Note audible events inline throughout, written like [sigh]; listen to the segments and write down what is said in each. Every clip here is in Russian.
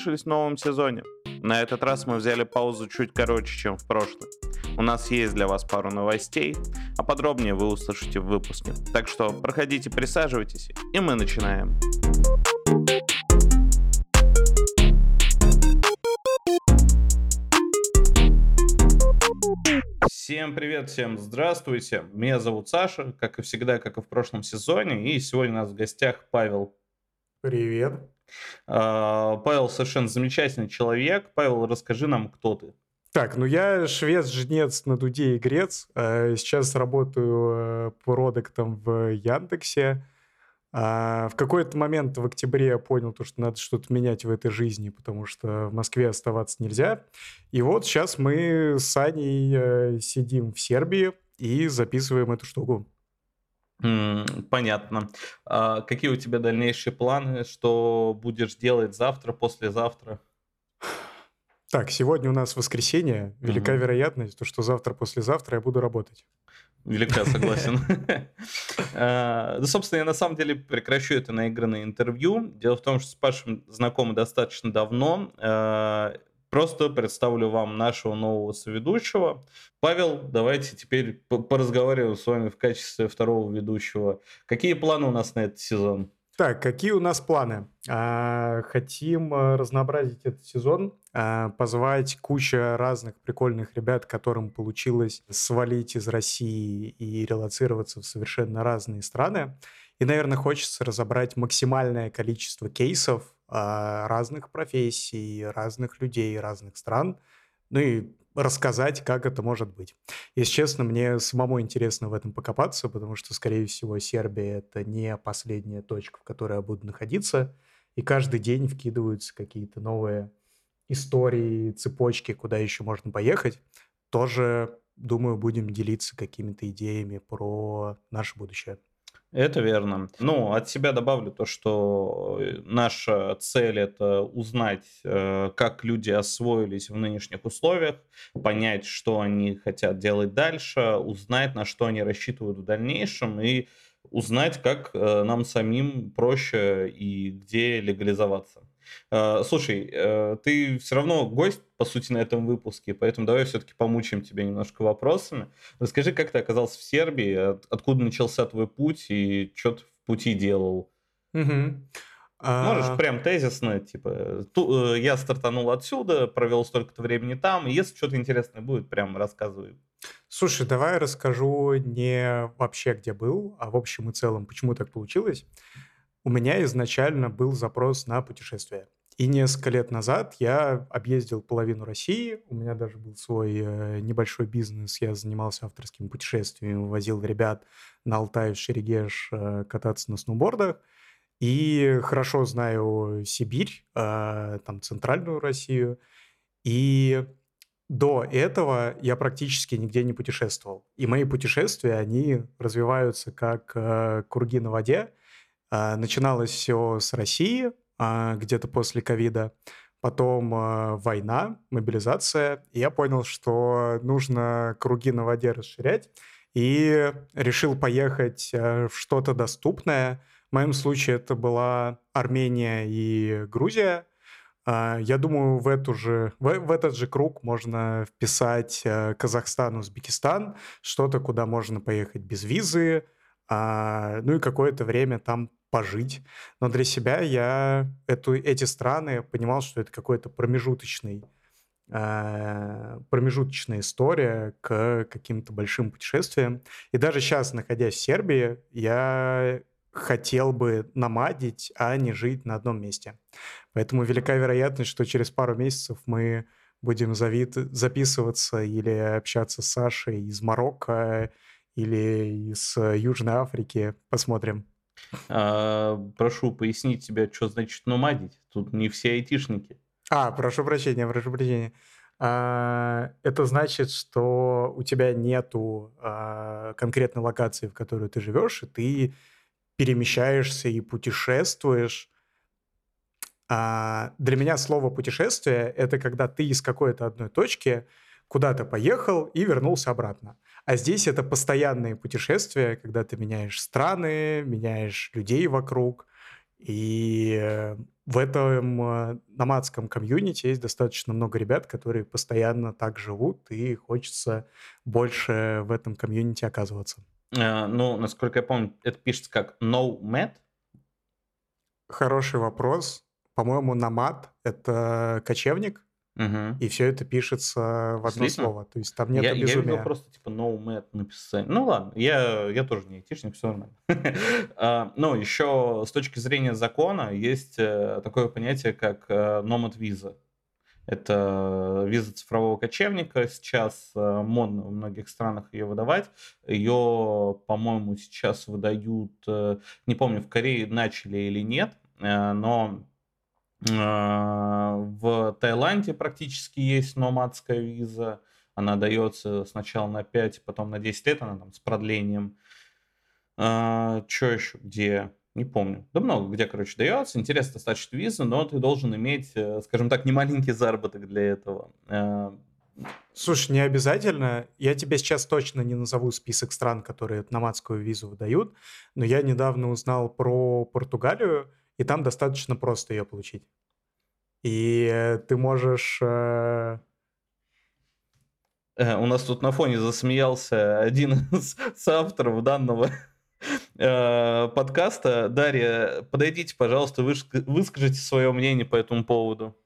услышались в новом сезоне. На этот раз мы взяли паузу чуть короче, чем в прошлый. У нас есть для вас пару новостей, а подробнее вы услышите в выпуске. Так что проходите, присаживайтесь, и мы начинаем. Всем привет, всем здравствуйте. Меня зовут Саша, как и всегда, как и в прошлом сезоне. И сегодня у нас в гостях Павел. Привет. А, Павел совершенно замечательный человек. Павел, расскажи нам, кто ты. Так, ну я швец-жнец на Дуде и Грец. Э, сейчас работаю э, продуктом в Яндексе. А в какой-то момент в октябре я понял, то, что надо что-то менять в этой жизни, потому что в Москве оставаться нельзя. И вот сейчас мы с Аней э, сидим в Сербии и записываем эту штуку. Понятно. А какие у тебя дальнейшие планы? Что будешь делать завтра, послезавтра? Так, сегодня у нас воскресенье. Велика угу. вероятность, то, что завтра, послезавтра я буду работать. Велика, согласен. [laughs] [laughs] А, ну, собственно, я на самом деле прекращу это наигранное интервью. Дело в том, что с Пашем знакомы достаточно давно. Просто представлю вам нашего нового соведущего. Павел, давайте теперь поразговариваем с вами в качестве второго ведущего. Какие планы у нас на этот сезон? Так, какие у нас планы? А, хотим э, разнообразить этот сезон, а, позвать куча разных прикольных ребят, которым получилось свалить из России и релацироваться в совершенно разные страны. И, наверное, хочется разобрать максимальное количество кейсов разных профессий, разных людей, разных стран. Ну и рассказать, как это может быть. Если честно, мне самому интересно в этом покопаться, потому что, скорее всего, Сербия — это не последняя точка, в которой я буду находиться, и каждый день вкидываются какие-то новые истории, цепочки, куда еще можно поехать. Тоже, думаю, будем делиться какими-то идеями про наше будущее. Это верно. Ну, от себя добавлю то, что э, наша цель это узнать, э, как люди освоились в нынешних условиях, понять, что они хотят делать дальше, узнать, на что они рассчитывают в дальнейшем и узнать, как э, нам самим проще и где легализоваться. Э, слушай, э, ты все равно гость, по сути, на этом выпуске, поэтому давай все-таки помучим тебя немножко вопросами. Расскажи, как ты оказался в Сербии, откуда начался твой путь и что ты в пути делал? Угу. Можешь а... прям тезисно, типа, ту, я стартанул отсюда, провел столько-то времени там, если что-то интересное будет, прям рассказывай. Слушай, давай расскажу не вообще, где был, а в общем и целом, почему так получилось. У меня изначально был запрос на путешествие. И несколько лет назад я объездил половину России. У меня даже был свой э, небольшой бизнес. Я занимался авторскими путешествиями, возил ребят на Алтай, в Шерегеш э, кататься на сноубордах. И хорошо знаю Сибирь, э, там центральную Россию. И до этого я практически нигде не путешествовал. И мои путешествия, они развиваются как круги на воде. Э, начиналось все с России, э, где-то после ковида. Потом э, война, мобилизация. И я понял, что нужно круги на воде расширять. И решил поехать э, в что-то доступное. В моем случае это была Армения и Грузия. А, я думаю, в, эту же, в, в этот же круг можно вписать э, Казахстан, Узбекистан, что-то, куда можно поехать без визы, а, ну и какое-то время там пожить. Но для себя я эту, эти страны понимал, что это какой-то промежуточный а, промежуточная история к каким-то большим путешествиям. И даже сейчас, находясь в Сербии, я хотел бы намадить, а не жить на одном месте. Поэтому велика вероятность, что через пару месяцев мы будем завид... записываться или общаться с Сашей из Марокко или из Южной Африки. Посмотрим. А, прошу пояснить тебе, что значит номадить. Тут не все айтишники. А, прошу прощения, прошу прощения. А, это значит, что у тебя нету а, конкретной локации, в которой ты живешь, и ты перемещаешься и путешествуешь. А для меня слово путешествие — это когда ты из какой-то одной точки куда-то поехал и вернулся обратно. А здесь это постоянные путешествия, когда ты меняешь страны, меняешь людей вокруг. И в этом э, номадском комьюнити есть достаточно много ребят, которые постоянно так живут, и хочется больше в этом комьюнити оказываться. Э, ну, насколько я помню, это пишется как nomad. Хороший вопрос. По-моему, номад — это кочевник, Мгм. и все это пишется в одно Слитно? слово. То есть там нет Я, я видел безумия. просто типа nomad написание. Ну ладно, я, я тоже не айтишник, все нормально. [laughs] А, Ну, еще с точки зрения закона есть э, такое понятие, как э, nomad виза. Это виза цифрового кочевника. Сейчас э, модно в многих странах ее выдавать. Ее, по-моему, сейчас выдают, не помню, в Корее начали или нет, но в Таиланде практически есть номадская виза. Она дается сначала на 5, потом на 10 лет, она там с продлением. Что еще? Где? Не помню. Да много где, короче, дается. Интересно достаточно виза, но ты должен иметь, э, скажем так, немаленький заработок для этого. Э, Слушай, не обязательно. Я тебе сейчас точно не назову список стран, которые номадскую визу выдают, но я недавно узнал про Португалию, и там достаточно просто ее получить. И ты можешь... э, э, У нас тут на фоне засмеялся один [laughs] из соавторов данного э, подкаста. Дарья, подойдите, пожалуйста, выскажите свое мнение по этому поводу.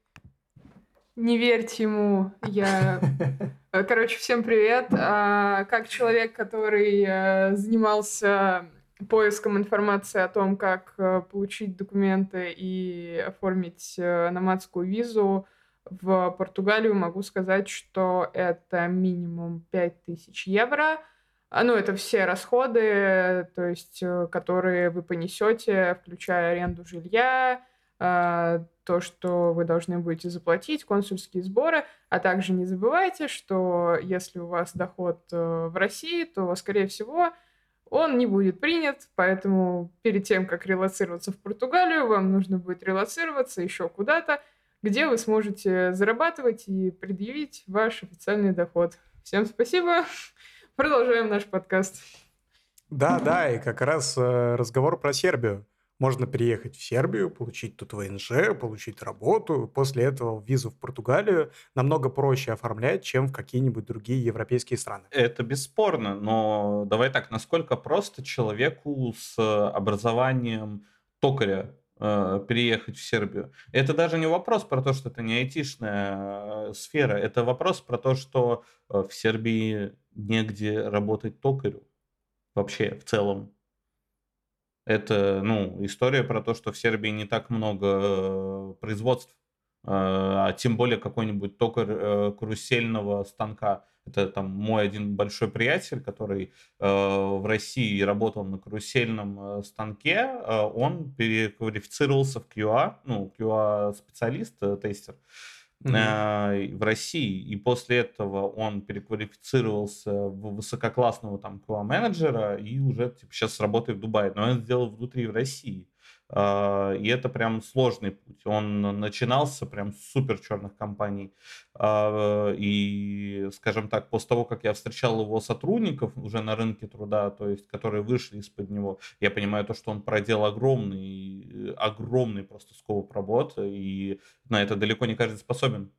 Не верьте ему. Я... [laughs] Короче, всем привет. А, Как человек, который занимался поиском информации о том, как э, получить документы и оформить э, номадскую визу в Португалию, могу сказать, что это минимум 5000 евро. А, Ну, это все расходы, то есть, э, которые вы понесете, включая аренду жилья, то, что вы должны будете заплатить, консульские сборы, а также не забывайте, что если у вас доход в России, то, скорее всего, он не будет принят, поэтому перед тем, как релацироваться в Португалию, вам нужно будет релацироваться еще куда-то, где вы сможете зарабатывать и предъявить ваш официальный доход. Всем спасибо. Продолжаем наш подкаст. Да, да, и как раз э, разговор про Сербию. Можно приехать в Сербию, получить тут ВНЖ, получить работу, после этого визу в Португалию намного проще оформлять, чем в какие-нибудь другие европейские страны. Это бесспорно, но давай так, насколько просто человеку с образованием токаря э, переехать в Сербию? Это даже не вопрос про то, что это не айтишная э, сфера, это вопрос про то, что э, в Сербии негде работать токарю вообще в целом. Это, ну, история про то, что в Сербии не так много э, производств, э, а тем более какой-нибудь токарь э, карусельного станка. Это там мой один большой приятель, который э, в России работал на карусельном э, станке, э, он переквалифицировался в QA, ну, QA-специалист, э, тестер Мгм. Э, в России, и после этого он переквалифицировался в высококлассного там QA-менеджера и уже типа, сейчас работает в Дубае, но он сделал внутри в России. А, И это прям сложный путь. Он начинался прям с супер черных компаний. А, И, скажем так, после того, как я встречал его сотрудников уже на рынке труда, то есть, которые вышли из-под него, я понимаю то, что он проделал огромный, огромный просто скоп работы, и на это далеко не каждый способен.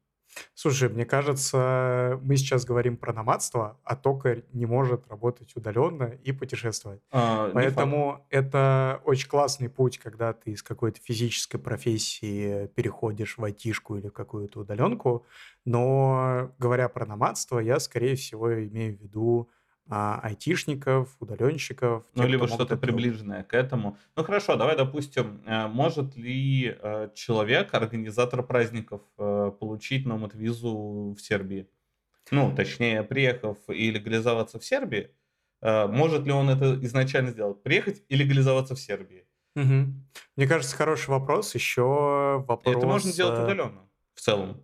Слушай, мне кажется, мы сейчас говорим про номадство, а токарь не может работать удаленно и путешествовать. А. Поэтому это очень классный путь, когда ты из какой-то физической профессии переходишь в айтишку или какую-то удаленку. Но говоря про номадство, я, скорее всего, имею в виду а, айтишников, удаленщиков. Ну, тех, либо кто могут что-то приближенное к этому. Ну, хорошо, давай, допустим, э, может ли э, человек, организатор праздников, э, получить номад-визу в Сербии? Ну, точнее, приехав и легализоваться в Сербии, может ли он это изначально сделать? Приехать и легализоваться в Сербии? Мгм. Мне кажется, хороший вопрос. Еще вопрос... Это можно делать э, удаленно, в целом.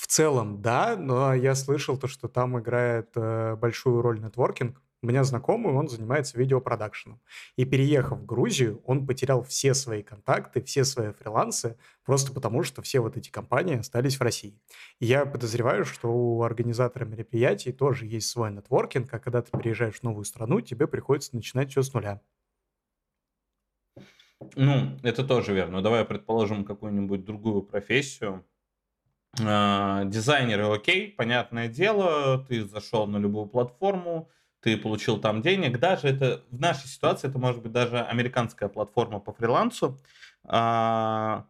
В целом, да, но я слышал то, что там играет э, большую роль нетворкинг. У меня знакомый, он занимается видеопродакшеном. И переехав в Грузию, он потерял все свои контакты, все свои фрилансы, просто потому что все вот эти компании остались в России. И я подозреваю, что у организатора мероприятий тоже есть свой нетворкинг, а когда ты приезжаешь в новую страну, тебе приходится начинать все с нуля. Ну, это тоже верно. Давай предположим какую-нибудь другую профессию. А, дизайнеры окей, понятное дело, ты зашел на любую платформу, ты получил там денег. Даже это в нашей ситуации это может быть даже американская платформа по фрилансу. А,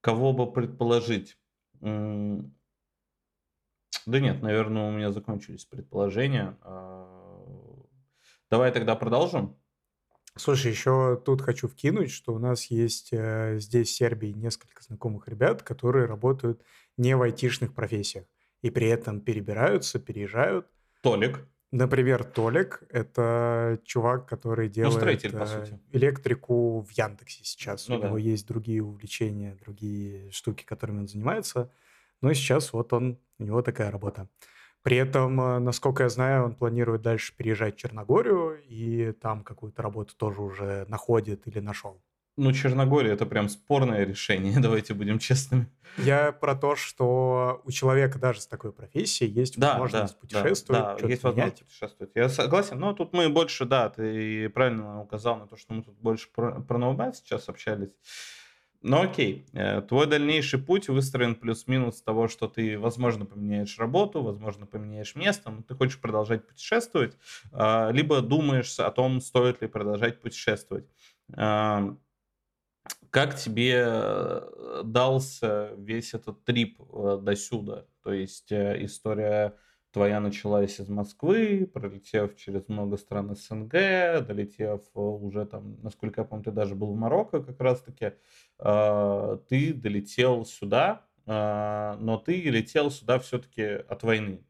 кого бы предположить? Да нет, наверное, у меня закончились предположения. А, давай тогда продолжим. Слушай, еще тут хочу вкинуть, что у нас есть э, здесь в Сербии несколько знакомых ребят, которые работают не в айтишных профессиях и при этом перебираются, переезжают. Толик. Например, Толик — это чувак, который ну, делает ну, строитель, по э, сути. электрику в Яндексе сейчас. Ну, У да. него есть другие увлечения, другие штуки, которыми он занимается. Но сейчас вот он, у него такая работа. При этом, э, насколько я знаю, он планирует дальше переезжать в Черногорию и там какую-то работу тоже уже находит или нашел. Ну, Черногория это прям спорное решение, [laughs] давайте будем честными. Я про то, что у человека даже с такой профессией есть да, возможность да, путешествовать, да, да, есть возможность путешествовать. Я согласен, но тут мы больше, да, ты правильно указал на то, что мы тут больше про, про сейчас общались. Ну окей, э, твой дальнейший путь выстроен плюс-минус того, что ты, возможно, поменяешь работу, возможно, поменяешь место, но ты хочешь продолжать путешествовать, а, либо думаешь о том, стоит ли продолжать путешествовать. А, как тебе э, дался весь этот трип э, до сюда? То есть история твоя началась из Москвы, пролетев через много стран СНГ, долетев уже там, насколько я помню, ты даже был в Марокко как раз-таки, а, ты долетел сюда, а, но ты летел сюда все-таки от войны.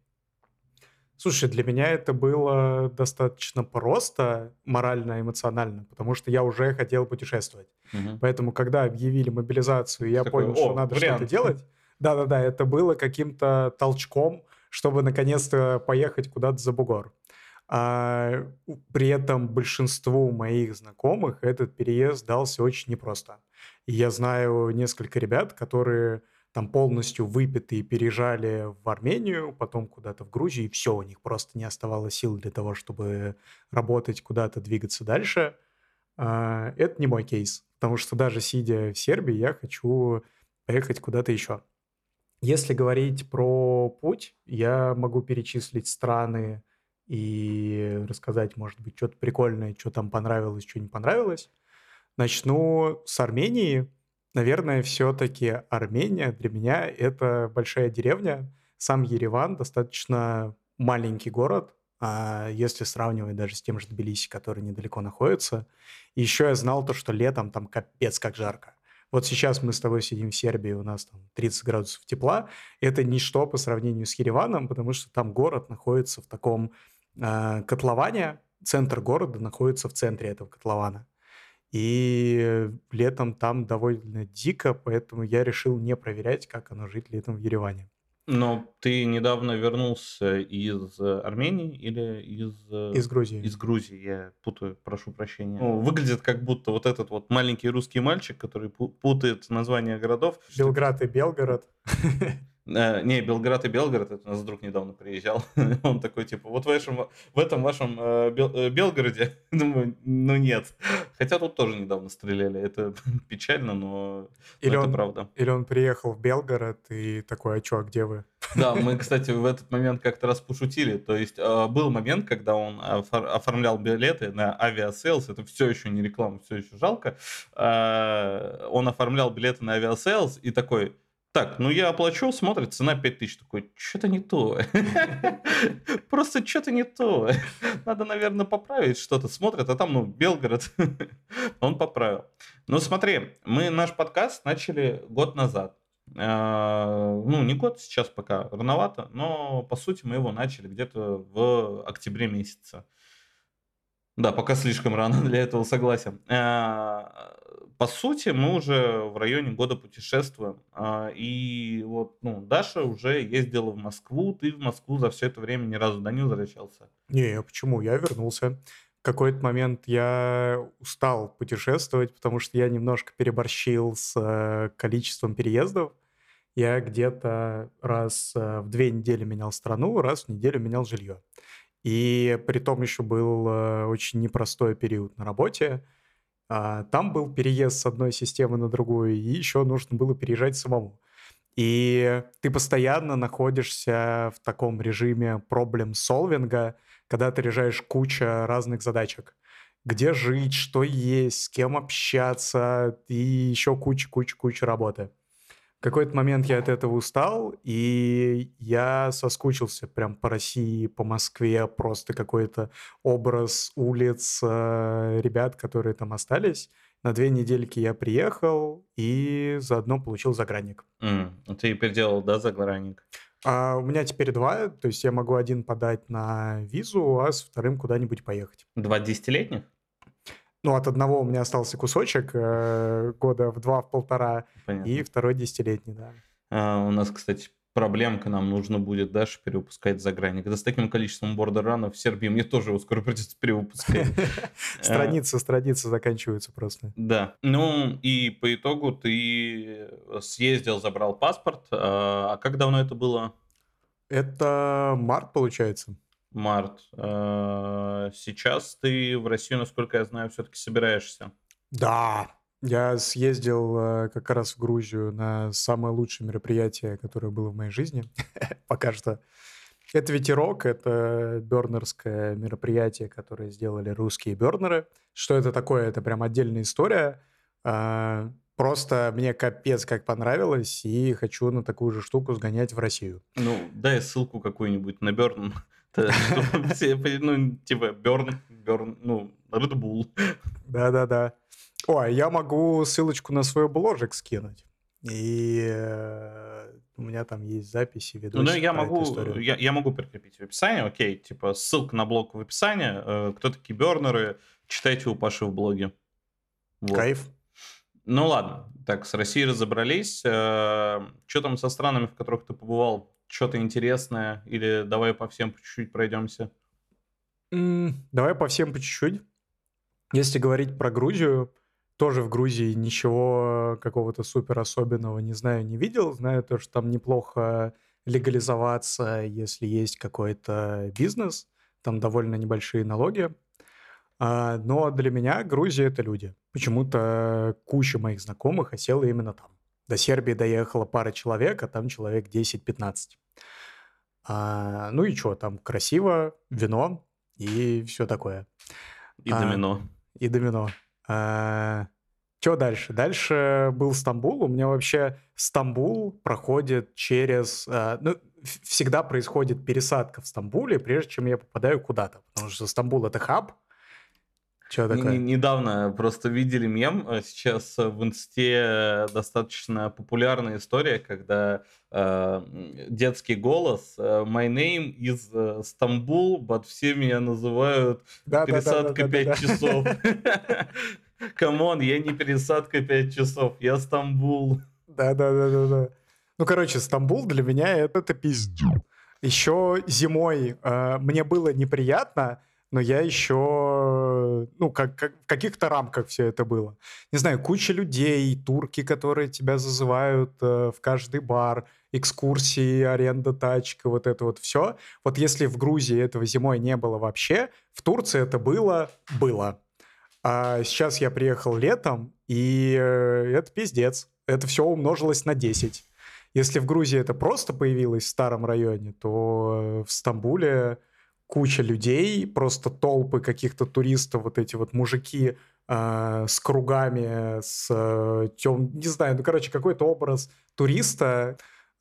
Слушай, для меня это было достаточно просто морально-эмоционально, потому что я уже хотел путешествовать. Угу. Поэтому, когда объявили мобилизацию, я Такой, понял, что надо что-то делать. Да-да-да, это было каким-то толчком, чтобы наконец-то поехать куда-то за бугор. А при этом большинству моих знакомых этот переезд дался очень непросто. И я знаю несколько ребят, которые там полностью выпитые переезжали в Армению, потом куда-то в Грузию, и все, у них просто не оставалось сил для того, чтобы работать, куда-то двигаться дальше. А, это не мой кейс, потому что даже сидя в Сербии, я хочу поехать куда-то еще. Если говорить про путь, я могу перечислить страны и рассказать, может быть, что-то прикольное, что там понравилось, что не понравилось. Начну с Армении. Наверное, все-таки Армения для меня это большая деревня. Сам Ереван достаточно маленький город, а если сравнивать даже с тем же Тбилиси, который недалеко находится. Еще я знал то, что летом там капец как жарко. Вот сейчас мы с тобой сидим в Сербии, у нас там 30 градусов тепла. Это ничто по сравнению с Ереваном, потому что там город находится в таком э, котловане, центр города находится в центре этого котлована. И летом там довольно дико, поэтому я решил не проверять, как оно жить летом в Ереване. Но ты недавно вернулся из Армении или из... Из Грузии. Из Грузии, я путаю, прошу прощения. Ну, выглядит как будто вот этот вот маленький русский мальчик, который путает названия городов. Белград и Белгород. [laughs] Э, не, Белград и Белгород, это у нас друг недавно приезжал. [laughs] Он такой, типа, вот в, вашем, в этом вашем э, Бел, э, Белгороде, [laughs] думаю, ну нет. Хотя тут тоже недавно стреляли, это [laughs] печально, но или это он, правда. Или он приехал в Белгород и такой, а чё, а где вы? Да, мы, кстати, в этот момент как-то раз пошутили. То есть э, был момент, когда он оформлял билеты на Aviasales, это все еще не реклама, все еще жалко. Э, он оформлял билеты на Aviasales и такой, так, ну я оплачу, смотрит, цена 5000. Такой, что-то не то. [laughs] Просто что-то не то. Надо, наверное, поправить что-то. Смотрит, а там, ну, Белгород. [laughs] Он поправил. Ну, смотри, мы наш подкаст начали год назад. А, ну, не год, сейчас пока рановато, но, по сути, мы его начали где-то в октябре месяце. Да, пока слишком рано [laughs] для этого, согласен. По сути, мы уже в районе года путешествуем. А, и вот, ну, Даша уже ездила в Москву. Ты в Москву за все это время ни разу да, не возвращался? Не, почему? Я вернулся. В какой-то момент я устал путешествовать, потому что я немножко переборщил с э, количеством переездов. Я где-то раз э, в две недели менял страну, раз в неделю менял жилье. И при том еще был э, очень непростой период на работе. А, там был переезд с одной системы на другую, и еще нужно было переезжать самому. И ты постоянно находишься в таком режиме проблем-солвинга, когда ты решаешь куча разных задачек. Где жить, что есть, с кем общаться, и еще куча-куча-куча работы. Какой-то момент я от этого устал, и я соскучился прям по России, по Москве, просто какой-то образ улиц, э, ребят, которые там остались. На две недельки я приехал и заодно получил загранник. Mm. Ты переделал, да, загранник? А у меня теперь два, то есть я могу один подать на визу, а с вторым куда-нибудь поехать. Два десятилетних? Ну, от одного у меня остался кусочек э, года в два, в полтора, Понятно. и второй десятилетний, да. А, у нас, кстати, проблемка, нам нужно будет дальше перевыпускать загранник. Это с таким количеством бордерранов в Сербии мне тоже его скоро [laughs] придется перевыпускать. [laughs] Страницы, страницы заканчиваются просто. Да. Ну, и по итогу ты съездил, забрал паспорт. А, а как давно это было? Это март, получается март. Э, сейчас ты в Россию, насколько я знаю, все-таки собираешься. Да, я съездил э, как раз в Грузию на самое лучшее мероприятие, которое было в моей жизни. [laughs] Пока что. Это ветерок, это бернерское мероприятие, которое сделали русские бернеры. Что это такое? Это прям отдельная история. А, просто мне капец как понравилось, и хочу на такую же штуку сгонять в Россию. Ну, дай ссылку какую-нибудь на Берн. [laughs] Все, ну, типа, Берн, Берн, ну, Red Bull. Да-да-да. Ой, я могу ссылочку на свой бложек скинуть. И э, у меня там есть записи, видосы. Ну, я могу, я, я могу прикрепить в описании, окей, типа ссылка на блог в описании. Э, кто такие бернеры, читайте у Паши в блоге. Вот. Кайф. Ну ладно, так, с Россией разобрались. Э, что там со странами, в которых ты побывал? Что-то интересное? Или давай по всем по чуть-чуть пройдемся? Mm, давай по всем по чуть-чуть. Если говорить про Грузию, тоже в Грузии ничего какого-то супер особенного не знаю, не видел. Знаю то, что там неплохо легализоваться, если есть какой-то бизнес. Там довольно небольшие налоги. А, но для меня Грузия — это люди. Почему-то куча моих знакомых осела именно там. До Сербии доехала пара человек, а там человек 10-15. А, ну и что, там красиво, вино и все такое. И а, домино. И домино. А, что дальше? Дальше был Стамбул. У меня вообще Стамбул проходит через... А, ну, всегда происходит пересадка в Стамбуле, прежде чем я попадаю куда-то. Потому что Стамбул — это хаб, такое? Недавно просто видели мем, э, сейчас в инсте достаточно популярная история, когда э, детский голос э, «My name is э, Стамбул, but все меня называют да, пересадка да, да, 5 часов». [laughs] Come on, я не пересадка 5 часов, я Стамбул. Да-да-да-да-да. Ну, короче, Стамбул для меня это, это пиздю. Еще зимой э, мне было неприятно, но я еще, ну, как, как в каких-то рамках все это было. Не знаю, куча людей, турки, которые тебя зазывают э, в каждый бар, экскурсии, аренда тачка, вот это вот все. Вот если в Грузии этого зимой не было вообще, в Турции это было, было. А сейчас я приехал летом, и э, это пиздец. Это все умножилось на 10. Если в Грузии это просто появилось в старом районе, то в Стамбуле куча людей, просто толпы каких-то туристов, вот эти вот мужики э, с кругами, с э, тем, не знаю, ну, короче, какой-то образ туриста.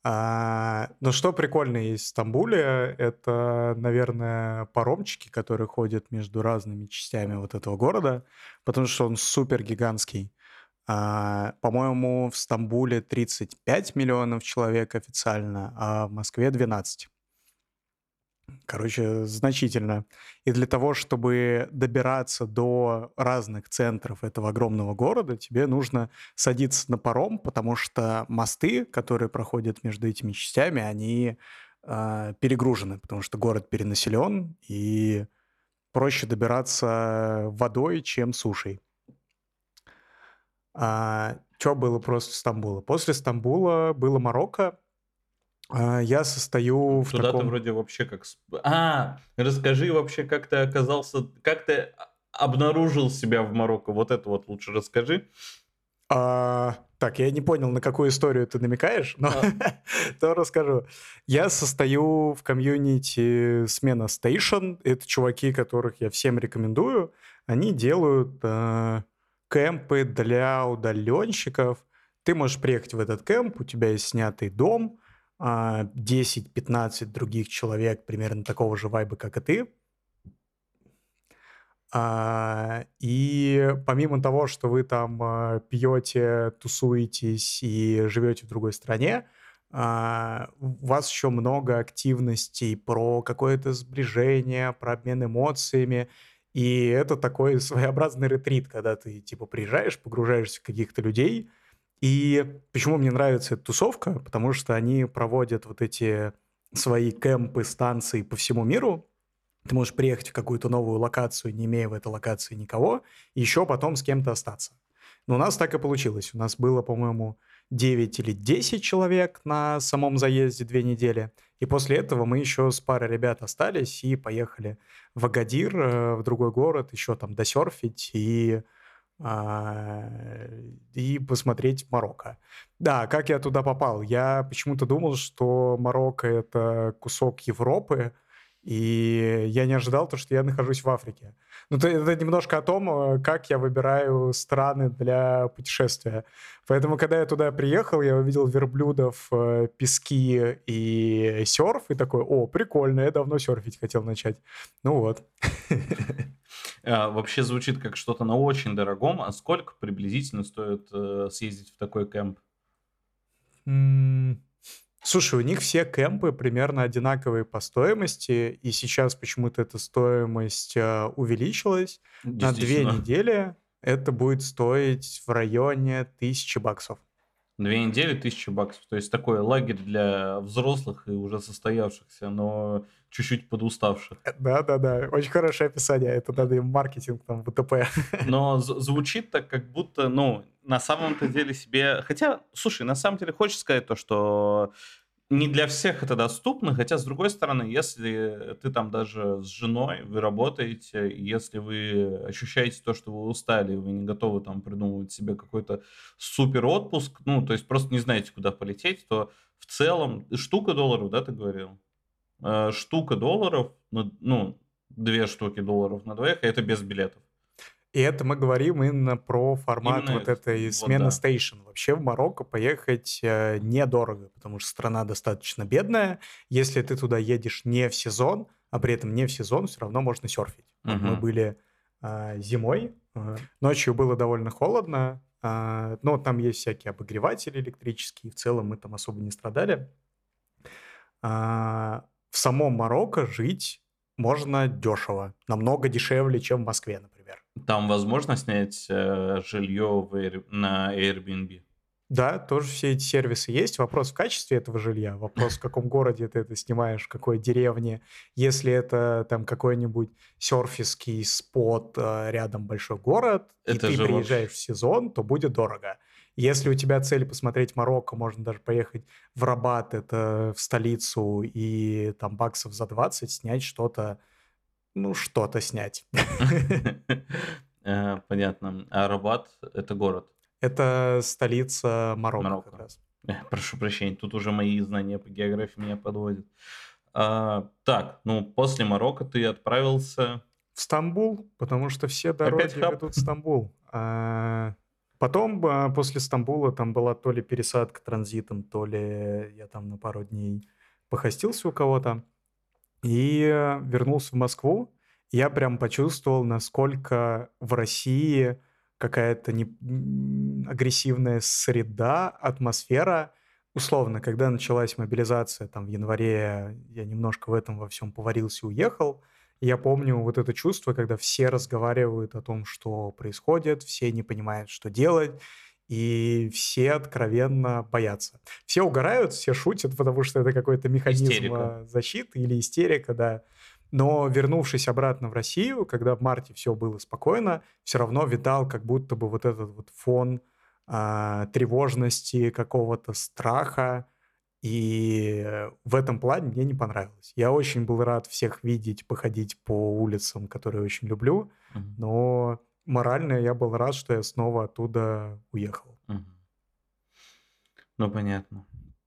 А, но что прикольно есть в Стамбуле, это, наверное, паромчики, которые ходят между разными частями вот этого города, потому что он супер гигантский. А, по-моему, в Стамбуле 35 миллионов человек официально, а в Москве 12. Короче, значительно. И для того, чтобы добираться до разных центров этого огромного города, тебе нужно садиться на паром, потому что мосты, которые проходят между этими частями, они э, перегружены, потому что город перенаселен, и проще добираться водой, чем сушей. А, что было просто Стамбула? После Стамбула было Марокко, я состою в Туда таком... ты вроде вообще как... А, расскажи вообще, как ты оказался... Как ты обнаружил себя в Марокко? Вот это вот лучше расскажи. А, так, я не понял, на какую историю ты намекаешь, но а. [laughs] то расскажу. Я состою в комьюнити смена Station. Это чуваки, которых я всем рекомендую. Они делают э, кемпы для удаленщиков. Ты можешь приехать в этот кемп, у тебя есть снятый дом, 10-15 а, других человек примерно такого же вайба, как и ты. А, и помимо того, что вы там а, пьете, тусуетесь и живете в другой стране, у вас еще много активностей про какое-то сближение, про обмен эмоциями. И это такой [laughs] своеобразный ретрит, когда ты типа приезжаешь, погружаешься в каких-то людей, и почему мне нравится эта тусовка? Потому что они проводят вот эти свои кемпы, станции по всему миру. Ты можешь приехать в какую-то новую локацию, не имея в этой локации никого, и еще потом с кем-то остаться. Но у нас так и получилось. У нас было, по-моему, 9 или 10 человек на самом заезде две недели. И после этого мы еще с парой ребят остались и поехали в Агадир, э, в другой город, еще там досерфить и и посмотреть Марокко. Да, как я туда попал? Я почему-то думал, что Марокко — это кусок Европы, и я не ожидал то, что я нахожусь в Африке. Ну, это, это немножко о том, э, как я выбираю страны для путешествия. Поэтому, когда я туда приехал, я увидел верблюдов, э, пески и серф, и такой, о, прикольно, я давно серфить хотел начать. Ну вот. [laughs] А, вообще звучит как что-то на очень дорогом. А сколько приблизительно стоит э, съездить в такой кемп? Слушай, у них все кемпы примерно одинаковые по стоимости, и сейчас почему-то эта стоимость э, увеличилась. На две недели это будет стоить в районе тысячи баксов. Две недели, тысяча баксов. То есть такой лагерь для взрослых и уже состоявшихся, но чуть-чуть подуставших. Да-да-да, очень хорошее описание. Это надо им маркетинг там, ВТП. [laughs] Но звучит так, как будто, ну, на самом-то деле себе... Хотя, слушай, на самом деле хочешь сказать то, что не для всех это доступно, хотя, с другой стороны, если ты там даже с женой, вы работаете, если вы ощущаете то, что вы устали, вы не готовы там придумывать себе какой-то супер отпуск, ну, то есть просто не знаете, куда полететь, то в целом штука долларов, да, ты говорил? Э, штука долларов, ну, две штуки долларов на двоих, это без билетов. И это мы говорим именно про формат именно вот этой вот смены да. стейшн. Вообще в Марокко поехать э, недорого, потому что страна достаточно бедная. Если ты туда едешь не в сезон, а при этом не в сезон, все равно можно серфить. Угу. Мы были э, зимой, э, ночью было довольно холодно, э, но там есть всякие обогреватели электрические, в целом мы там особо не страдали. Э, в самом Марокко жить можно дешево, намного дешевле, чем в Москве, например. Там возможно снять э, жилье в Air, на Airbnb? Да, тоже все эти сервисы есть. Вопрос в качестве этого жилья, вопрос в каком городе ты это снимаешь, в какой деревне. Если это там какой-нибудь серфиский спот э, рядом большой город, это и ты приезжаешь вообще... в сезон, то будет дорого. Если у тебя цель посмотреть Марокко, можно даже поехать в Рабат, это в столицу, и там баксов за 20 снять что-то ну, что-то снять. [laughs] [laughs] Э, понятно. А Рабат — это город? Это столица Марокко как раз. Э, прошу прощения, тут уже мои знания по географии меня подводят. А, так, ну, после Марокко ты отправился... В Стамбул, потому что все дороги ведут в Стамбул. А, потом, а, после Стамбула, там была то ли пересадка транзитом, то ли я там на пару дней похостился у кого-то. И вернулся в Москву. Я прям почувствовал, насколько в России какая-то не... агрессивная среда, атмосфера. Условно, когда началась мобилизация, там в январе я немножко в этом во всем поварился и уехал. Я помню вот это чувство, когда все разговаривают о том, что происходит, все не понимают, что делать и все откровенно боятся. Все угорают, все шутят, потому что это какой-то механизм истерика. защиты или истерика, да. Но вернувшись обратно в Россию, когда в марте все было спокойно, все равно видал как будто бы вот этот вот фон э, тревожности, какого-то страха. И в этом плане мне не понравилось. Я очень был рад всех видеть, походить по улицам, которые очень люблю, Мгм. но морально я был рад, что я снова оттуда уехал. Мгм. Ну, понятно.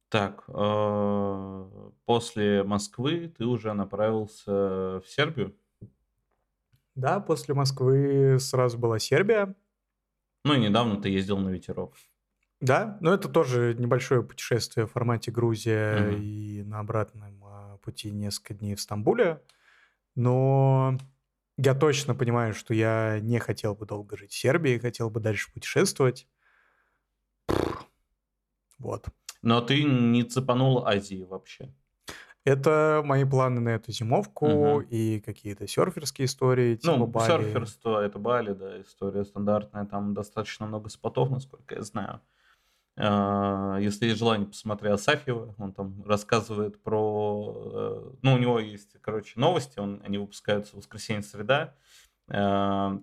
Так, э, после Москвы ты уже направился в Сербию? Да, после Москвы сразу была Сербия. Ну и недавно ты ездил на ветерок. Да, но это тоже небольшое путешествие в формате Грузия Мгм. и на обратном а, пути несколько дней в Стамбуле. Но я точно понимаю, что я не хотел бы долго жить в Сербии, хотел бы дальше путешествовать. Вот. Но ты не цепанул Азии вообще. Это мои планы на эту зимовку Мгм. и какие-то серферские истории, типа Ну, Бали. серферство это Бали, да, история стандартная, там достаточно много спотов, насколько я знаю. А, Если есть желание, посмотри Асафьева, он там рассказывает про... э, Ну, у него есть, короче, новости, он, они выпускаются в воскресенье-среда, А,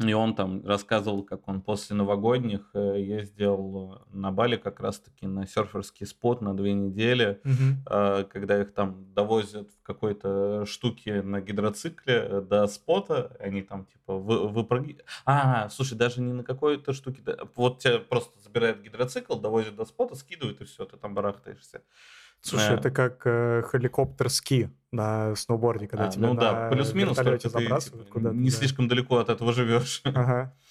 и он там рассказывал, как он после новогодних э, ездил на Бали как раз-таки на серферский спот на две недели, а, когда их там довозят в какой-то штуке на гидроцикле э, до спота, они там типа вы, выпрыгивают. А, слушай, даже не на какой-то штуке, вот тебя просто забирают гидроцикл, довозят до спота, скидывают и все, ты там барахтаешься. Слушай, это как э, хеликоптер-ски на сноуборде, когда а, тебя ну да, на плюс-минус, вертолете только ты типа, не да. слишком далеко от этого живешь. Ага. [laughs]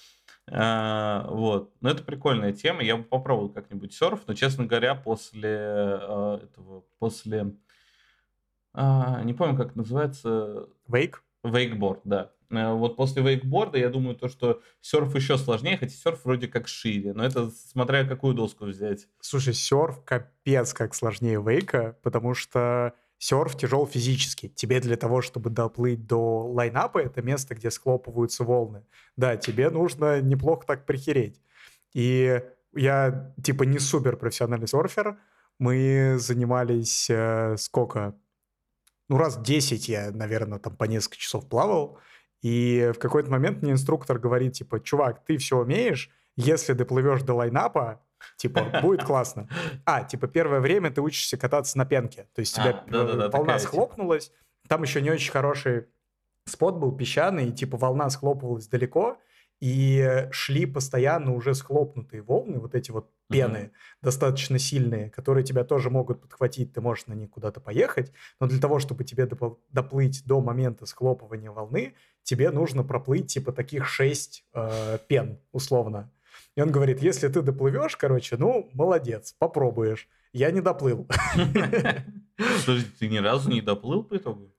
А, вот. Но это прикольная тема. Я бы попробовал как-нибудь серф, но, честно говоря, после а, этого, после... а, не помню, как называется, Вейк? Вейкборд, да. Э, Вот после вейкборда я думаю, то, что серф еще сложнее, хотя серф вроде как шире, но это смотря какую доску взять. Слушай, серф капец как сложнее вейка, потому что серф тяжел физически. Тебе для того, чтобы доплыть до лайнапа, это место, где схлопываются волны. Да, тебе нужно неплохо так прихереть. И я, типа, не супер профессиональный серфер. Мы занимались э, сколько? Ну, раз 10 я, наверное, там по несколько часов плавал. И в какой-то момент мне инструктор говорит, типа, чувак, ты все умеешь, если доплывешь до лайнапа, типа, будет классно. А, типа, первое время ты учишься кататься на пенке. То есть А, тебя да-да-да, э, волна такая, типа. схлопнулась, там еще не очень хороший спот был, песчаный, и, типа, волна схлопывалась далеко, и шли постоянно уже схлопнутые волны, вот эти вот пены, достаточно сильные, которые тебя тоже могут подхватить, ты можешь на них куда-то поехать, но для того, чтобы тебе допл- доплыть до момента схлопывания волны, тебе нужно проплыть типа таких шесть э, пен, условно. И он говорит, если ты доплывешь, короче, ну, молодец, попробуешь. Я не доплыл. [laughs] [laughs] Подожди, ты ни разу не доплыл по итогу?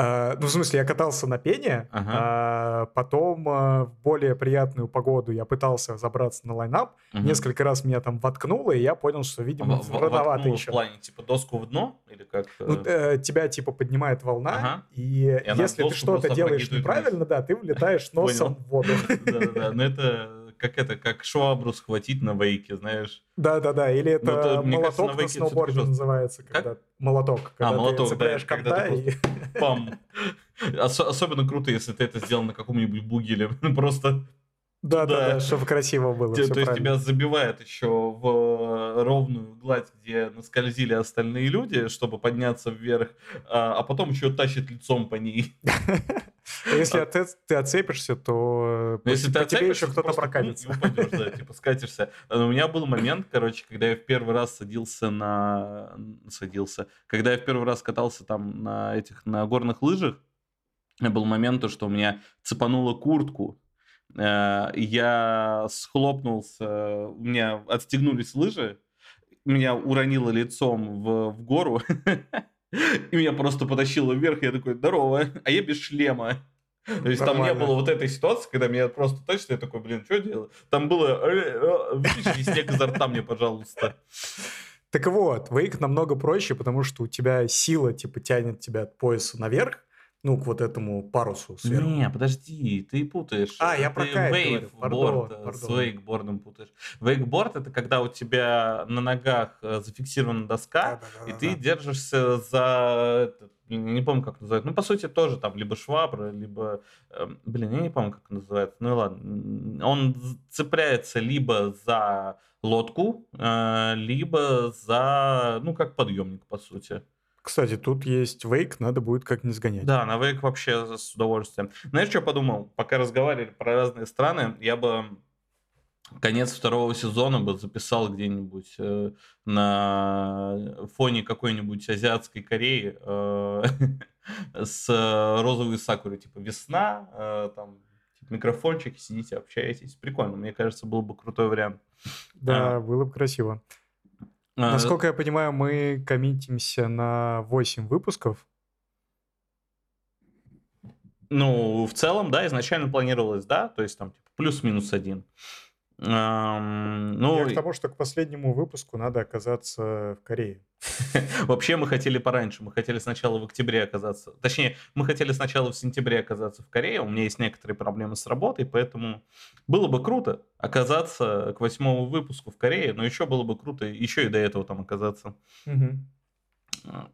А, Ну, в смысле, я катался на пене, Ага. а потом а, в более приятную погоду я пытался забраться на лайнап. Мгм. Несколько раз меня там воткнуло, и я понял, что, видимо, В- рановато еще. в плане, типа, доску в дно? Или как? Ну, э, э, тебя типа поднимает волна, Ага. и, она если ты что-то делаешь неправильно, да, ты [laughs] влетаешь носом в воду. [laughs] Да-да-да, но это как это, как швабру схватить на вейке, знаешь. Да-да-да, или это, Ну, это, мне кажется, на молоток на, сноуборде называется. Как? Когда... Молоток. Когда молоток, ты да, цепляешь когда конта ты и... Пам. Ос- особенно круто, если ты это сделал на каком-нибудь бугеле. [laughs] Просто Да-да-да, Да. чтобы красиво было. те- то есть правильно. тебя забивает еще в э, ровную гладь, где наскользили остальные люди, чтобы подняться вверх, а, а потом еще тащит лицом по ней. [laughs] А Если от- ты отцепишься, то по, Ну, если ты тебе отцепишься, еще кто-то прокатится. упадешь, да, типа [laughs] скатишься. У меня был момент, короче, когда я в первый раз садился на... Садился. Когда я в первый раз катался там на этих, на горных лыжах, был момент, то, что у меня цепануло куртку. Э, Я схлопнулся, у меня отстегнулись лыжи, меня уронило лицом в, в гору, [laughs] и меня просто потащило вверх, я такой, здорово, а я без шлема. То есть там не Нормально. было вот этой ситуации, когда меня просто точно, я такой, блин, что делать? Там было, «Э, э, вытащи снег изо рта мне, пожалуйста. Так вот, вейк намного проще, потому что у тебя сила, типа, тянет тебя от пояса наверх, ну, к вот этому парусу сверху. Не, подожди, ты путаешь. А, я Ты про кайт говорю. вейкборд Пардон, э, с вейкбордом путаешь. Вейкборд это когда у тебя на ногах э, зафиксирована доска, и Да-да-да-да-да. ты держишься за, я не помню, как называется. Ну, по сути, тоже там либо швабра, либо... Э, блин, я не помню, как называется. Ну и ладно. Он цепляется либо за лодку, э, либо за, ну, как подъемник, по сути. Кстати, тут есть вейк, надо будет как-нибудь сгонять. Да, на вейк вообще с удовольствием. Знаешь, что подумал? Пока разговаривали про разные страны, я бы конец второго сезона бы записал где-нибудь э, на фоне какой-нибудь азиатской Кореи э, [laughs] с розовой сакурой, типа весна, э, там типа, микрофончик, сидите, общаетесь. Прикольно, мне кажется, был бы крутой вариант. Да, а. было бы красиво. А, Насколько я понимаю, мы коммитимся на 8 выпусков. Ну, в целом, да, изначально планировалось, да, то есть там типа, плюс-минус один. Ну, Я к тому, что к последнему выпуску надо оказаться в Корее. [laughs] Вообще мы хотели пораньше, мы хотели сначала в октябре оказаться, точнее, мы хотели сначала в сентябре оказаться в Корее, у меня есть некоторые проблемы с работой, поэтому было бы круто оказаться к восьмому выпуску в Корее, но еще было бы круто еще и до этого там оказаться. Угу.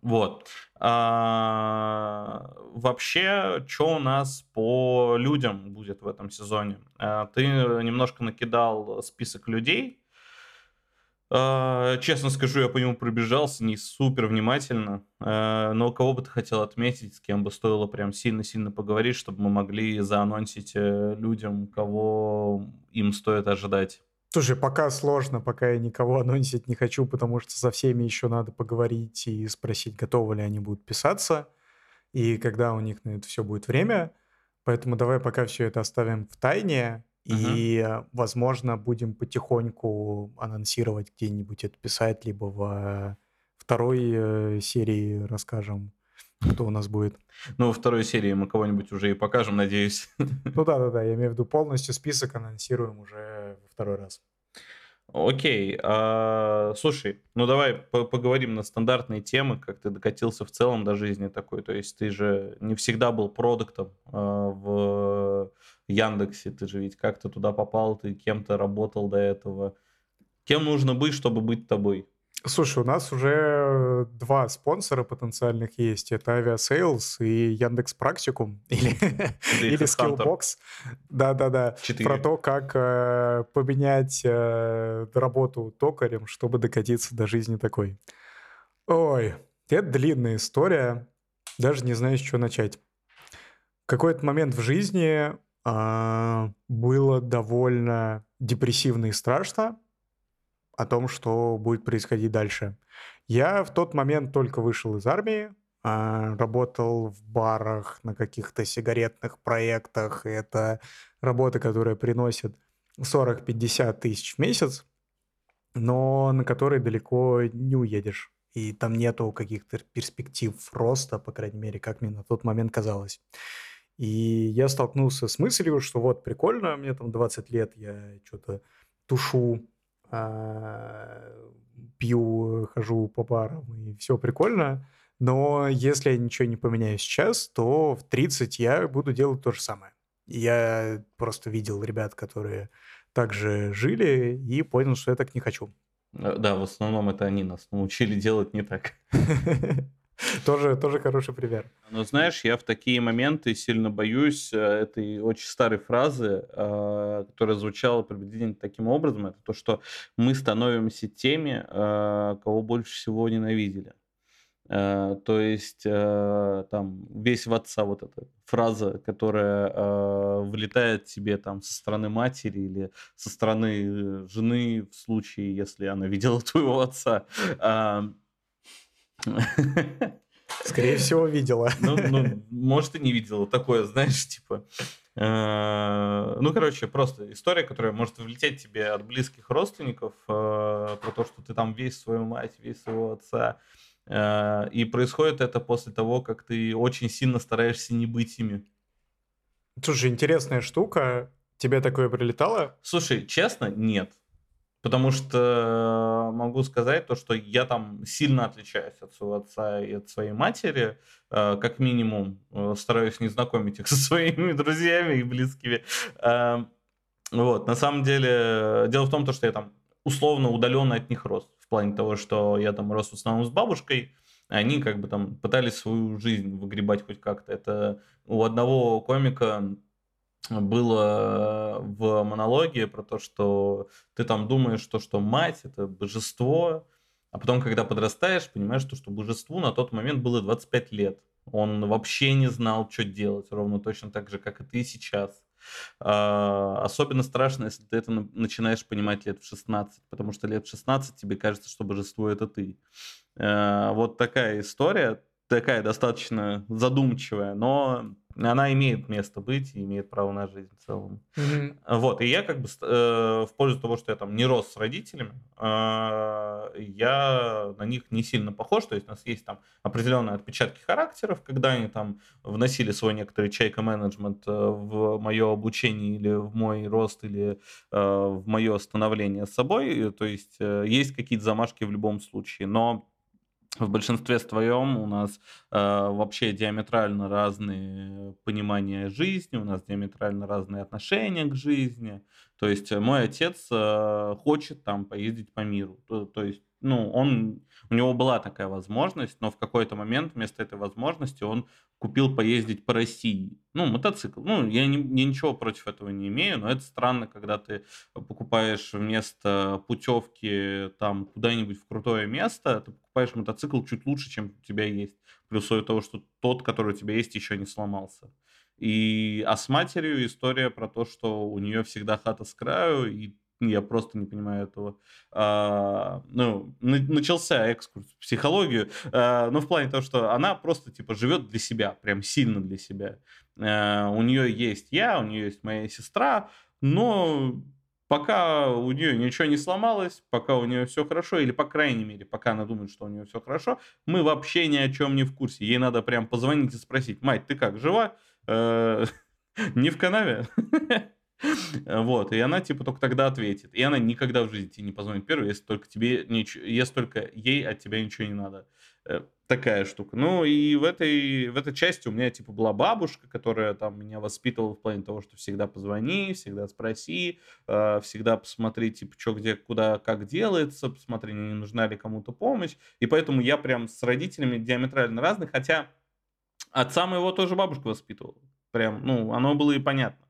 Вот. А, вообще, что у нас по людям будет в этом сезоне? А, ты немножко накидал список людей. А, честно скажу, я по нему пробежался не супер внимательно. А, но кого бы ты хотел отметить, с кем бы стоило прям сильно-сильно поговорить, чтобы мы могли заанонсить э, людям, кого им стоит ожидать? Слушай, пока сложно, пока я никого анонсить не хочу, потому что со всеми еще надо поговорить и спросить, готовы ли они будут писаться, и когда у них на это все будет время. Поэтому давай пока все это оставим в тайне, uh-huh. и, возможно, будем потихоньку анонсировать где-нибудь это писать, либо в второй э, серии расскажем, кто у нас будет. Ну, во второй серии мы кого-нибудь уже и покажем, надеюсь. Ну да, да, да, я имею в виду полностью список анонсируем уже во второй раз. Окей, а, слушай, ну давай по поговорим на стандартные темы, как ты докатился в целом до жизни такой. То есть ты же не всегда был продуктом а, в Яндексе, ты же ведь как-то туда попал, ты кем-то работал до этого. Кем нужно быть, чтобы быть тобой? Слушай, у нас уже два спонсора потенциальных есть. Это Aviasales и Яндекс Практикум [laughs] или, или Skillbox. Да-да-да. Про то, как э, поменять э, работу токарем, чтобы докатиться до жизни такой. Ой, это длинная история. Даже не знаю, с чего начать. В какой-то момент в жизни э, было довольно депрессивно и страшно о том, что будет происходить дальше. Я в тот момент только вышел из армии, а, работал в барах на каких-то сигаретных проектах. Это работа, которая приносит 40-50 тысяч в месяц, но на которой далеко не уедешь. И там нету каких-то перспектив роста, по крайней мере, как мне на тот момент казалось. И я столкнулся с мыслью, что вот прикольно, мне там 20 лет, я что-то тушу пью, хожу по барам, и все прикольно. Но если я ничего не поменяю сейчас, то в 30 я буду делать то же самое. Я просто видел ребят, которые также жили, и понял, что я так не хочу. Э, да, в основном это они нас научили делать не так. [laughs] [laughs] Тоже, тоже хороший пример. Но знаешь, я в такие моменты сильно боюсь э, этой очень старой фразы, э, которая звучала приблизительно таким образом. Это то, что мы становимся теми, э, кого больше всего ненавидели. То есть там весь в отца вот эта фраза, которая влетает тебе там со стороны матери или со стороны жены в случае, если она видела [laughs] твоего отца. Скорее всего, видела. Ну, ну, может, и не видела. Такое, знаешь, типа... Э, ну, короче, просто история, которая может влететь тебе от близких родственников, э, про то, что ты там весь свою мать, весь своего отца. Э, и происходит это после того, как ты очень сильно стараешься не быть ими. Слушай, интересная штука. Тебе такое прилетало? Слушай, честно, нет. Потому что могу сказать то, что я там сильно отличаюсь от своего отца и от своей матери. Э, как минимум э, стараюсь не знакомить их [laughs] со своими друзьями и близкими. Эм, вот, на самом деле, дело в том, что я там условно удаленно от них рос. В плане того, что я там рос в основном с бабушкой, они как бы там пытались свою жизнь выгребать хоть как-то. Это у одного комика было в монологе про то, что ты там думаешь, то, что мать это божество, а потом, когда подрастаешь, понимаешь, что, что божеству на тот момент было 25 лет. Он вообще не знал, что делать, ровно точно так же, как и ты сейчас. А, особенно страшно, если ты это начинаешь понимать лет в 16, потому что лет в 16 тебе кажется, что божество это ты. А, вот такая история, такая достаточно задумчивая, но она имеет место быть и имеет право на жизнь в целом. Mm-hmm. Вот, и я как бы э, в пользу того, что я там не рос с родителями, э, я на них не сильно похож, то есть у нас есть там определенные отпечатки характеров, когда они там вносили свой некоторый чайка-менеджмент э, в мое обучение или в мой рост или э, в мое становление с собой, то есть э, есть какие-то замашки в любом случае, но в большинстве своем у нас э, вообще диаметрально разные понимания жизни, у нас диаметрально разные отношения к жизни. То есть мой отец э, хочет там поездить по миру. То, то есть, ну, он, у него была такая возможность, но в какой-то момент вместо этой возможности он купил поездить по России. Ну, мотоцикл. Ну, я, не, я ничего против этого не имею, но это странно, когда ты покупаешь вместо путевки там куда-нибудь в крутое место, ты покупаешь мотоцикл чуть лучше, чем у тебя есть. Плюс того, что тот, который у тебя есть, еще не сломался. И, а с матерью история про то, что у нее всегда хата с краю, и я просто не понимаю этого. А, ну, начался экскурс в психологию, а, но в плане того, что она просто типа живет для себя, прям сильно для себя. А, у нее есть я, у нее есть моя сестра, но пока у нее ничего не сломалось, пока у нее все хорошо, или по крайней мере, пока она думает, что у нее все хорошо, мы вообще ни о чем не в курсе. Ей надо прям позвонить и спросить, мать, ты как, жива? Э, [laughs] не в канаве? [laughs] Вот, и она типа только тогда ответит. И она никогда в жизни тебе не позвонит первой, если только тебе ничего, если только ей от тебя ничего не надо. Э, такая штука. Ну и в этой, в этой части у меня типа была бабушка, которая там меня воспитывала в плане того, что всегда позвони, всегда спроси, э, всегда посмотри, типа, что где, куда, как делается, посмотри, не нужна ли кому-то помощь. И поэтому я прям с родителями диаметрально разных, хотя отца моего тоже бабушка воспитывала. Прям, ну, оно было и понятно.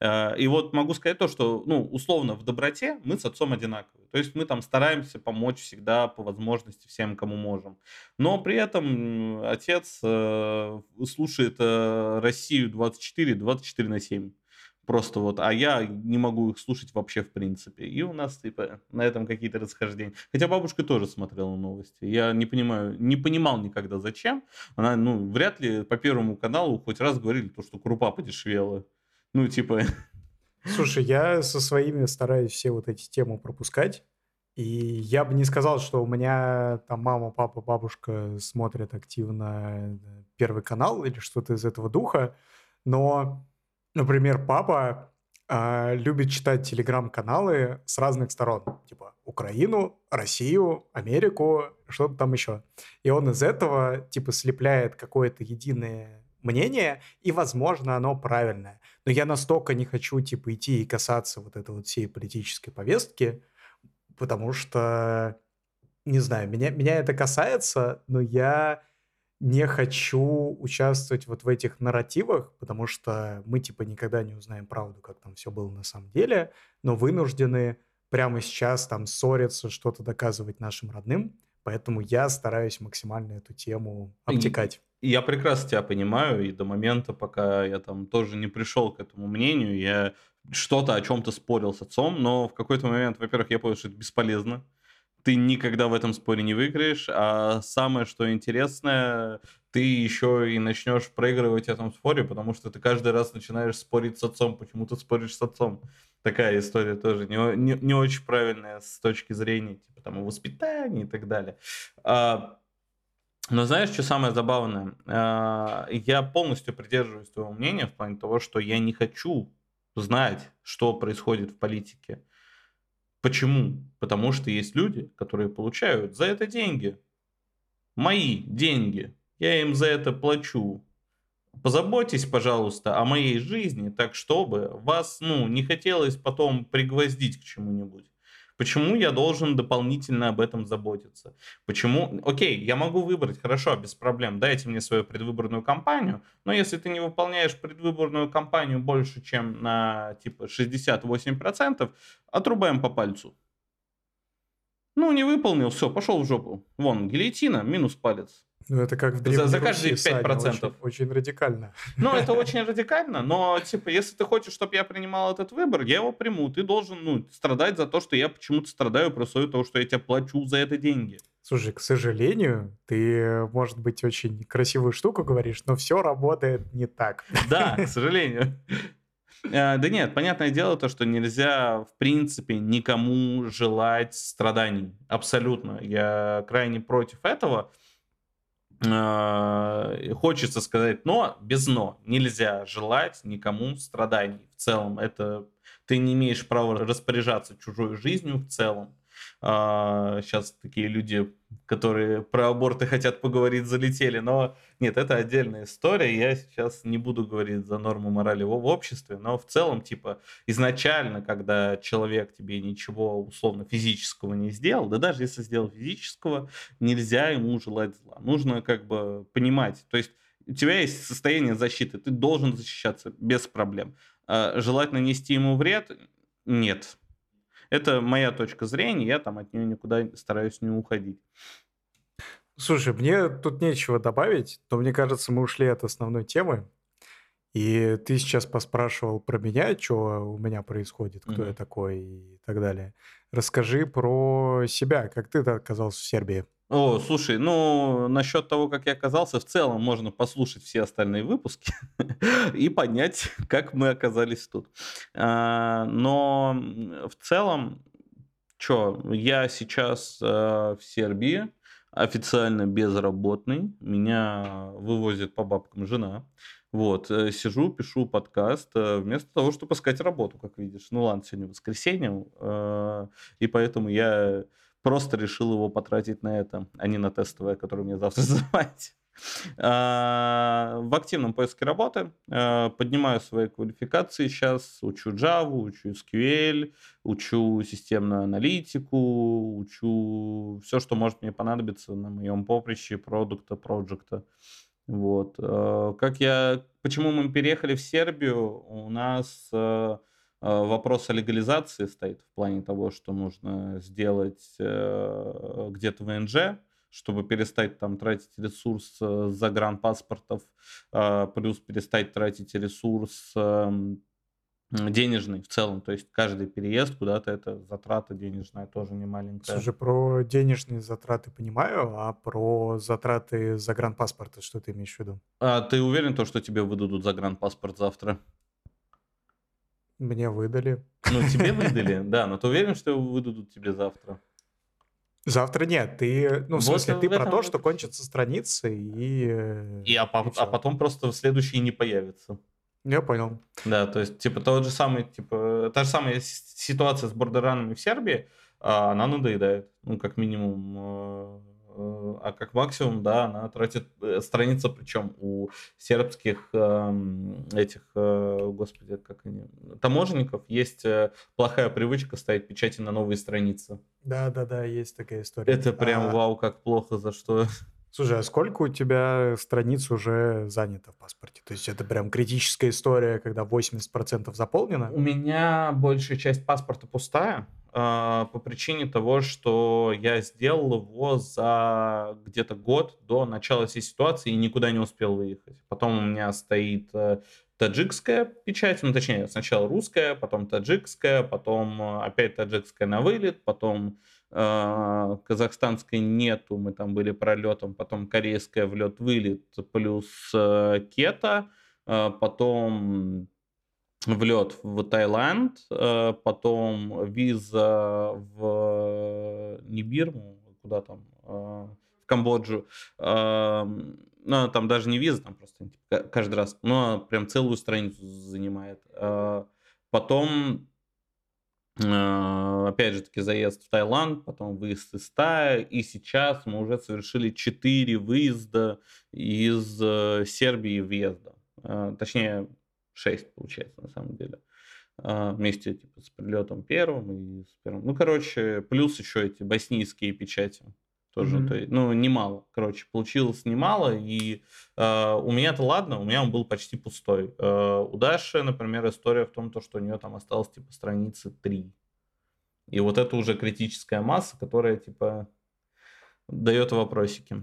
Э, и вот могу сказать то, что, ну, условно, в доброте мы с отцом одинаковые. То есть мы там стараемся помочь всегда по возможности всем, кому можем. Но при этом отец э, слушает э, Россию 24, 24 на 7 просто вот, а я не могу их слушать вообще в принципе. И у нас, типа, на этом какие-то расхождения. Хотя бабушка тоже смотрела новости. Я не понимаю, не понимал никогда зачем. Она, ну, вряд ли по Первому каналу хоть раз говорили то, что крупа подешевела. Ну, типа... [laughs] Слушай, я со своими стараюсь все вот эти темы пропускать. И я бы не сказал, что у меня там мама, папа, бабушка смотрят активно э, Первый канал или что-то из этого духа. Но, например, папа э, любит читать телеграм-каналы с разных сторон. Типа Украину, Россию, Америку, что-то там еще. И он из этого типа слепляет какое-то единое мнение, и, возможно, оно правильное. Но я настолько не хочу, типа, идти и касаться вот этой вот всей политической повестки, потому что, не знаю, меня, меня это касается, но я не хочу участвовать вот в этих нарративах, потому что мы, типа, никогда не узнаем правду, как там все было на самом деле, но вынуждены прямо сейчас там ссориться, что-то доказывать нашим родным, поэтому я стараюсь максимально эту тему обтекать. Я прекрасно тебя понимаю, и до момента, пока я там тоже не пришел к этому мнению, я что-то о чем-то спорил с отцом, но в какой-то момент, во-первых, я понял, что это бесполезно. Ты никогда в этом споре не выиграешь, а самое, что интересное, ты еще и начнешь проигрывать в этом споре, потому что ты каждый раз начинаешь спорить с отцом, почему ты споришь с отцом. Такая история тоже не, не, не очень правильная с точки зрения типа, там, воспитания и так далее. А, но знаешь, что самое забавное? А, я полностью придерживаюсь твоего мнения в плане того, что я не хочу знать, что происходит в политике. Почему? Потому что есть люди, которые получают за это деньги. Мои деньги. Я им за это плачу. Позаботьтесь, пожалуйста, о моей жизни, так чтобы вас, ну, не хотелось потом пригвоздить к чему-нибудь. Почему я должен дополнительно об этом заботиться? Почему? Окей, я могу выбрать, хорошо, без проблем, дайте мне свою предвыборную кампанию, но если ты не выполняешь предвыборную кампанию больше, чем на типа 68%, отрубаем по пальцу. Ну, не выполнил, все, пошел в жопу. Вон, гильотина, минус палец. Ну, это как в За, за каждые Руси, Саня, 5%. очень, очень радикально. Ну, это [laughs] очень радикально, но, типа, если ты хочешь, чтобы я принимал этот выбор, я его приму. Ты должен, ну, страдать за то, что я почему-то страдаю при условии того, что я тебе плачу за это деньги. Слушай, к сожалению, ты, может быть, очень красивую штуку говоришь, но все работает не так. Да, [laughs] к сожалению. Э, Да нет, понятное дело то, что нельзя, в принципе, никому желать страданий. Абсолютно. Я крайне против этого. Э, Хочется сказать но, без но. Нельзя желать никому страданий. В целом, это ты не имеешь права распоряжаться чужой жизнью в целом. Сейчас такие люди, которые про аборты хотят поговорить, залетели. Но нет, это отдельная история. Я сейчас не буду говорить за норму морали в обществе. Но в целом, типа, изначально, когда человек тебе ничего условно физического не сделал, да даже если сделал физического, нельзя ему желать зла. Нужно как бы понимать. То есть у тебя есть состояние защиты, ты должен защищаться без проблем. А Желать нанести ему вред? Нет. Это моя точка зрения, я там от нее никуда стараюсь не уходить. Слушай, мне тут нечего добавить, но мне кажется, мы ушли от основной темы. И ты сейчас поспрашивал про меня, что у меня происходит, кто я Мгм. такой и так далее. Расскажи про себя, как ты оказался в Сербии. О, слушай, ну, насчет того, как я оказался, в целом можно послушать все остальные выпуски [laughs] и понять, как мы оказались тут. А, Но в целом, что, я сейчас э, в Сербии, официально безработный, меня вывозит по бабкам жена. Вот, э, сижу, пишу подкаст, э, вместо того, чтобы искать работу, как видишь. Ну ладно, сегодня воскресенье, и поэтому я просто решил его потратить на это, а не на тестовое, которое мне завтра [laughs] сдавать. А, В активном поиске работы э, поднимаю свои квалификации сейчас, учу Java, учу SQL, учу системную аналитику, учу все, что может мне понадобиться на моем поприще продукта, проекта. Вот. Э, Как я, почему мы переехали в Сербию? У нас вопрос о легализации стоит в плане того, что нужно сделать э, где-то ВНЖ, чтобы перестать там тратить ресурс э, загранпаспортов, э, плюс перестать тратить ресурс эм, денежный в целом. То есть каждый переезд куда-то это затрата денежная тоже не маленькая. Слушай, про денежные затраты понимаю, а про затраты загранпаспорта что ты имеешь в виду? А ты уверен, то, что тебе выдадут загранпаспорт завтра? Мне выдали. Ну, тебе выдали, [laughs] да, но ты уверен, что выдадут тебе завтра? Завтра нет. Ты, ну, в Вот смысле, ты про этом то, вот что кончатся страницы и... э, И, а, и а потом просто в следующий не появится. Я понял. Да, то есть, типа, тот же самый, типа, та же самая ситуация с бордеранами в Сербии, а, она надоедает, ну, как минимум, э, а как максимум, да, она тратит э, страница, причем у сербских эм, этих, э, господи, как они, таможенников есть э, плохая привычка ставить печати на новые страницы. Да-да-да, есть такая история. Это прям А, вау, как плохо, за что. Слушай, а сколько у тебя страниц уже занято в паспорте? То есть это прям критическая история, когда 80% заполнено? У меня большая часть паспорта пустая по причине того, что я сделал его за где-то год до начала всей ситуации и никуда не успел выехать. Потом у меня стоит э, таджикская печать, ну точнее сначала русская, потом таджикская, потом э, опять таджикская на вылет, потом э, казахстанской нету, мы там были пролетом, потом корейская влет-вылет плюс э, кета, э, потом влет в Таиланд, э, потом виза в не Бирму, куда там, э, в Камбоджу. Э, Ну, там даже не виза, там просто типа, ка- каждый раз, но прям целую страницу занимает. Э, Потом э, опять же таки заезд в Таиланд, потом выезд из Тая, и сейчас мы уже совершили 4 выезда из э, Сербии въезда. Э, Точнее, 6 получается на самом деле. а, вместе типа, с прилетом первым и с первым. Ну, короче, плюс еще эти боснийские печати. Тоже, Мгм. то есть, ну, немало. Короче, получилось немало. И э, у меня-то ладно, у меня он был почти пустой. Э, у Даши, например, история в том, то, что у нее там осталось типа страницы 3. И вот это уже критическая масса, которая типа дает вопросики.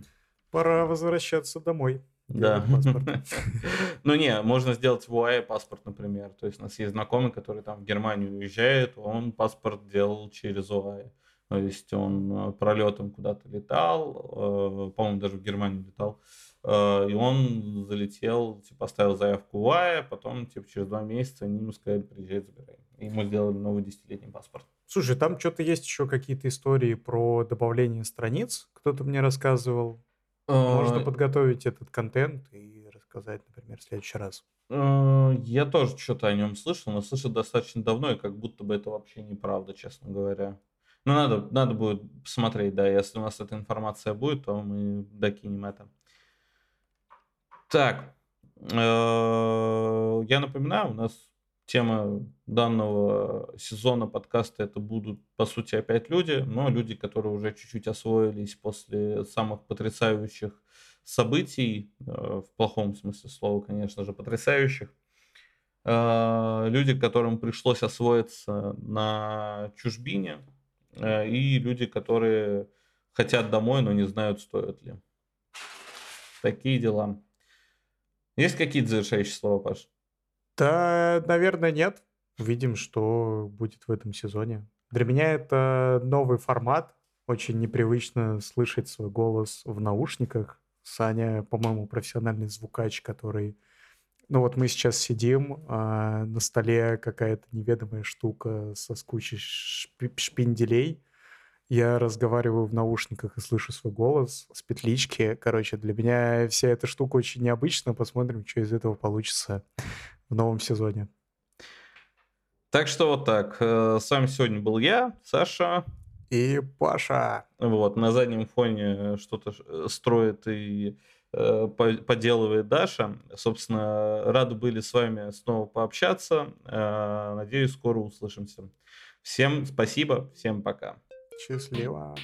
Пора возвращаться домой. Да. [laughs] Ну не, можно сделать в УАЭ паспорт, например. То есть у нас есть знакомый, который там в Германию уезжает, он паспорт делал через УАЭ. То есть он э, пролетом куда-то летал, э, по-моему, даже в Германию летал, э, и он залетел, типа, оставил заявку в УАЭ, потом, типа, через два месяца они ему сказали, приезжай, забирай. И ему сделали новый десятилетний паспорт. Слушай, там что-то есть еще какие-то истории про добавление страниц. Кто-то мне рассказывал. Можно Э, подготовить этот контент и рассказать, например, в следующий раз. Э, Я тоже что-то о нем слышал, но слышал достаточно давно, и как будто бы это вообще неправда, честно говоря. Ну, надо, надо будет посмотреть, да, если у нас эта информация будет, то мы докинем это. Так, э, я напоминаю, у нас тема данного сезона подкаста это будут, по сути, опять люди, но люди, которые уже чуть-чуть освоились после самых потрясающих событий, э, в плохом смысле слова, конечно же, потрясающих. Э, Люди, которым пришлось освоиться на чужбине, э, и люди, которые хотят домой, но не знают, стоит ли. Такие дела. Есть какие-то завершающие слова, Паш? Да, наверное, нет. Увидим, что будет в этом сезоне. Для меня это новый формат. Очень непривычно слышать свой голос в наушниках. Саня, по-моему, профессиональный звукач, который... Ну вот мы сейчас сидим, а на столе какая-то неведомая штука со кучей шпи- шпинделей. Я разговариваю в наушниках и слышу свой голос с петлички. Короче, для меня вся эта штука очень необычна. Посмотрим, что из этого получится в новом сезоне. Так что вот так. Э, С вами сегодня был я, Саша. И Паша. Вот, на заднем фоне что-то ш- э, строит и э, по- поделывает Даша. Собственно, рады были с вами снова пообщаться. Э, Надеюсь, скоро услышимся. Всем спасибо, всем пока. Счастливо.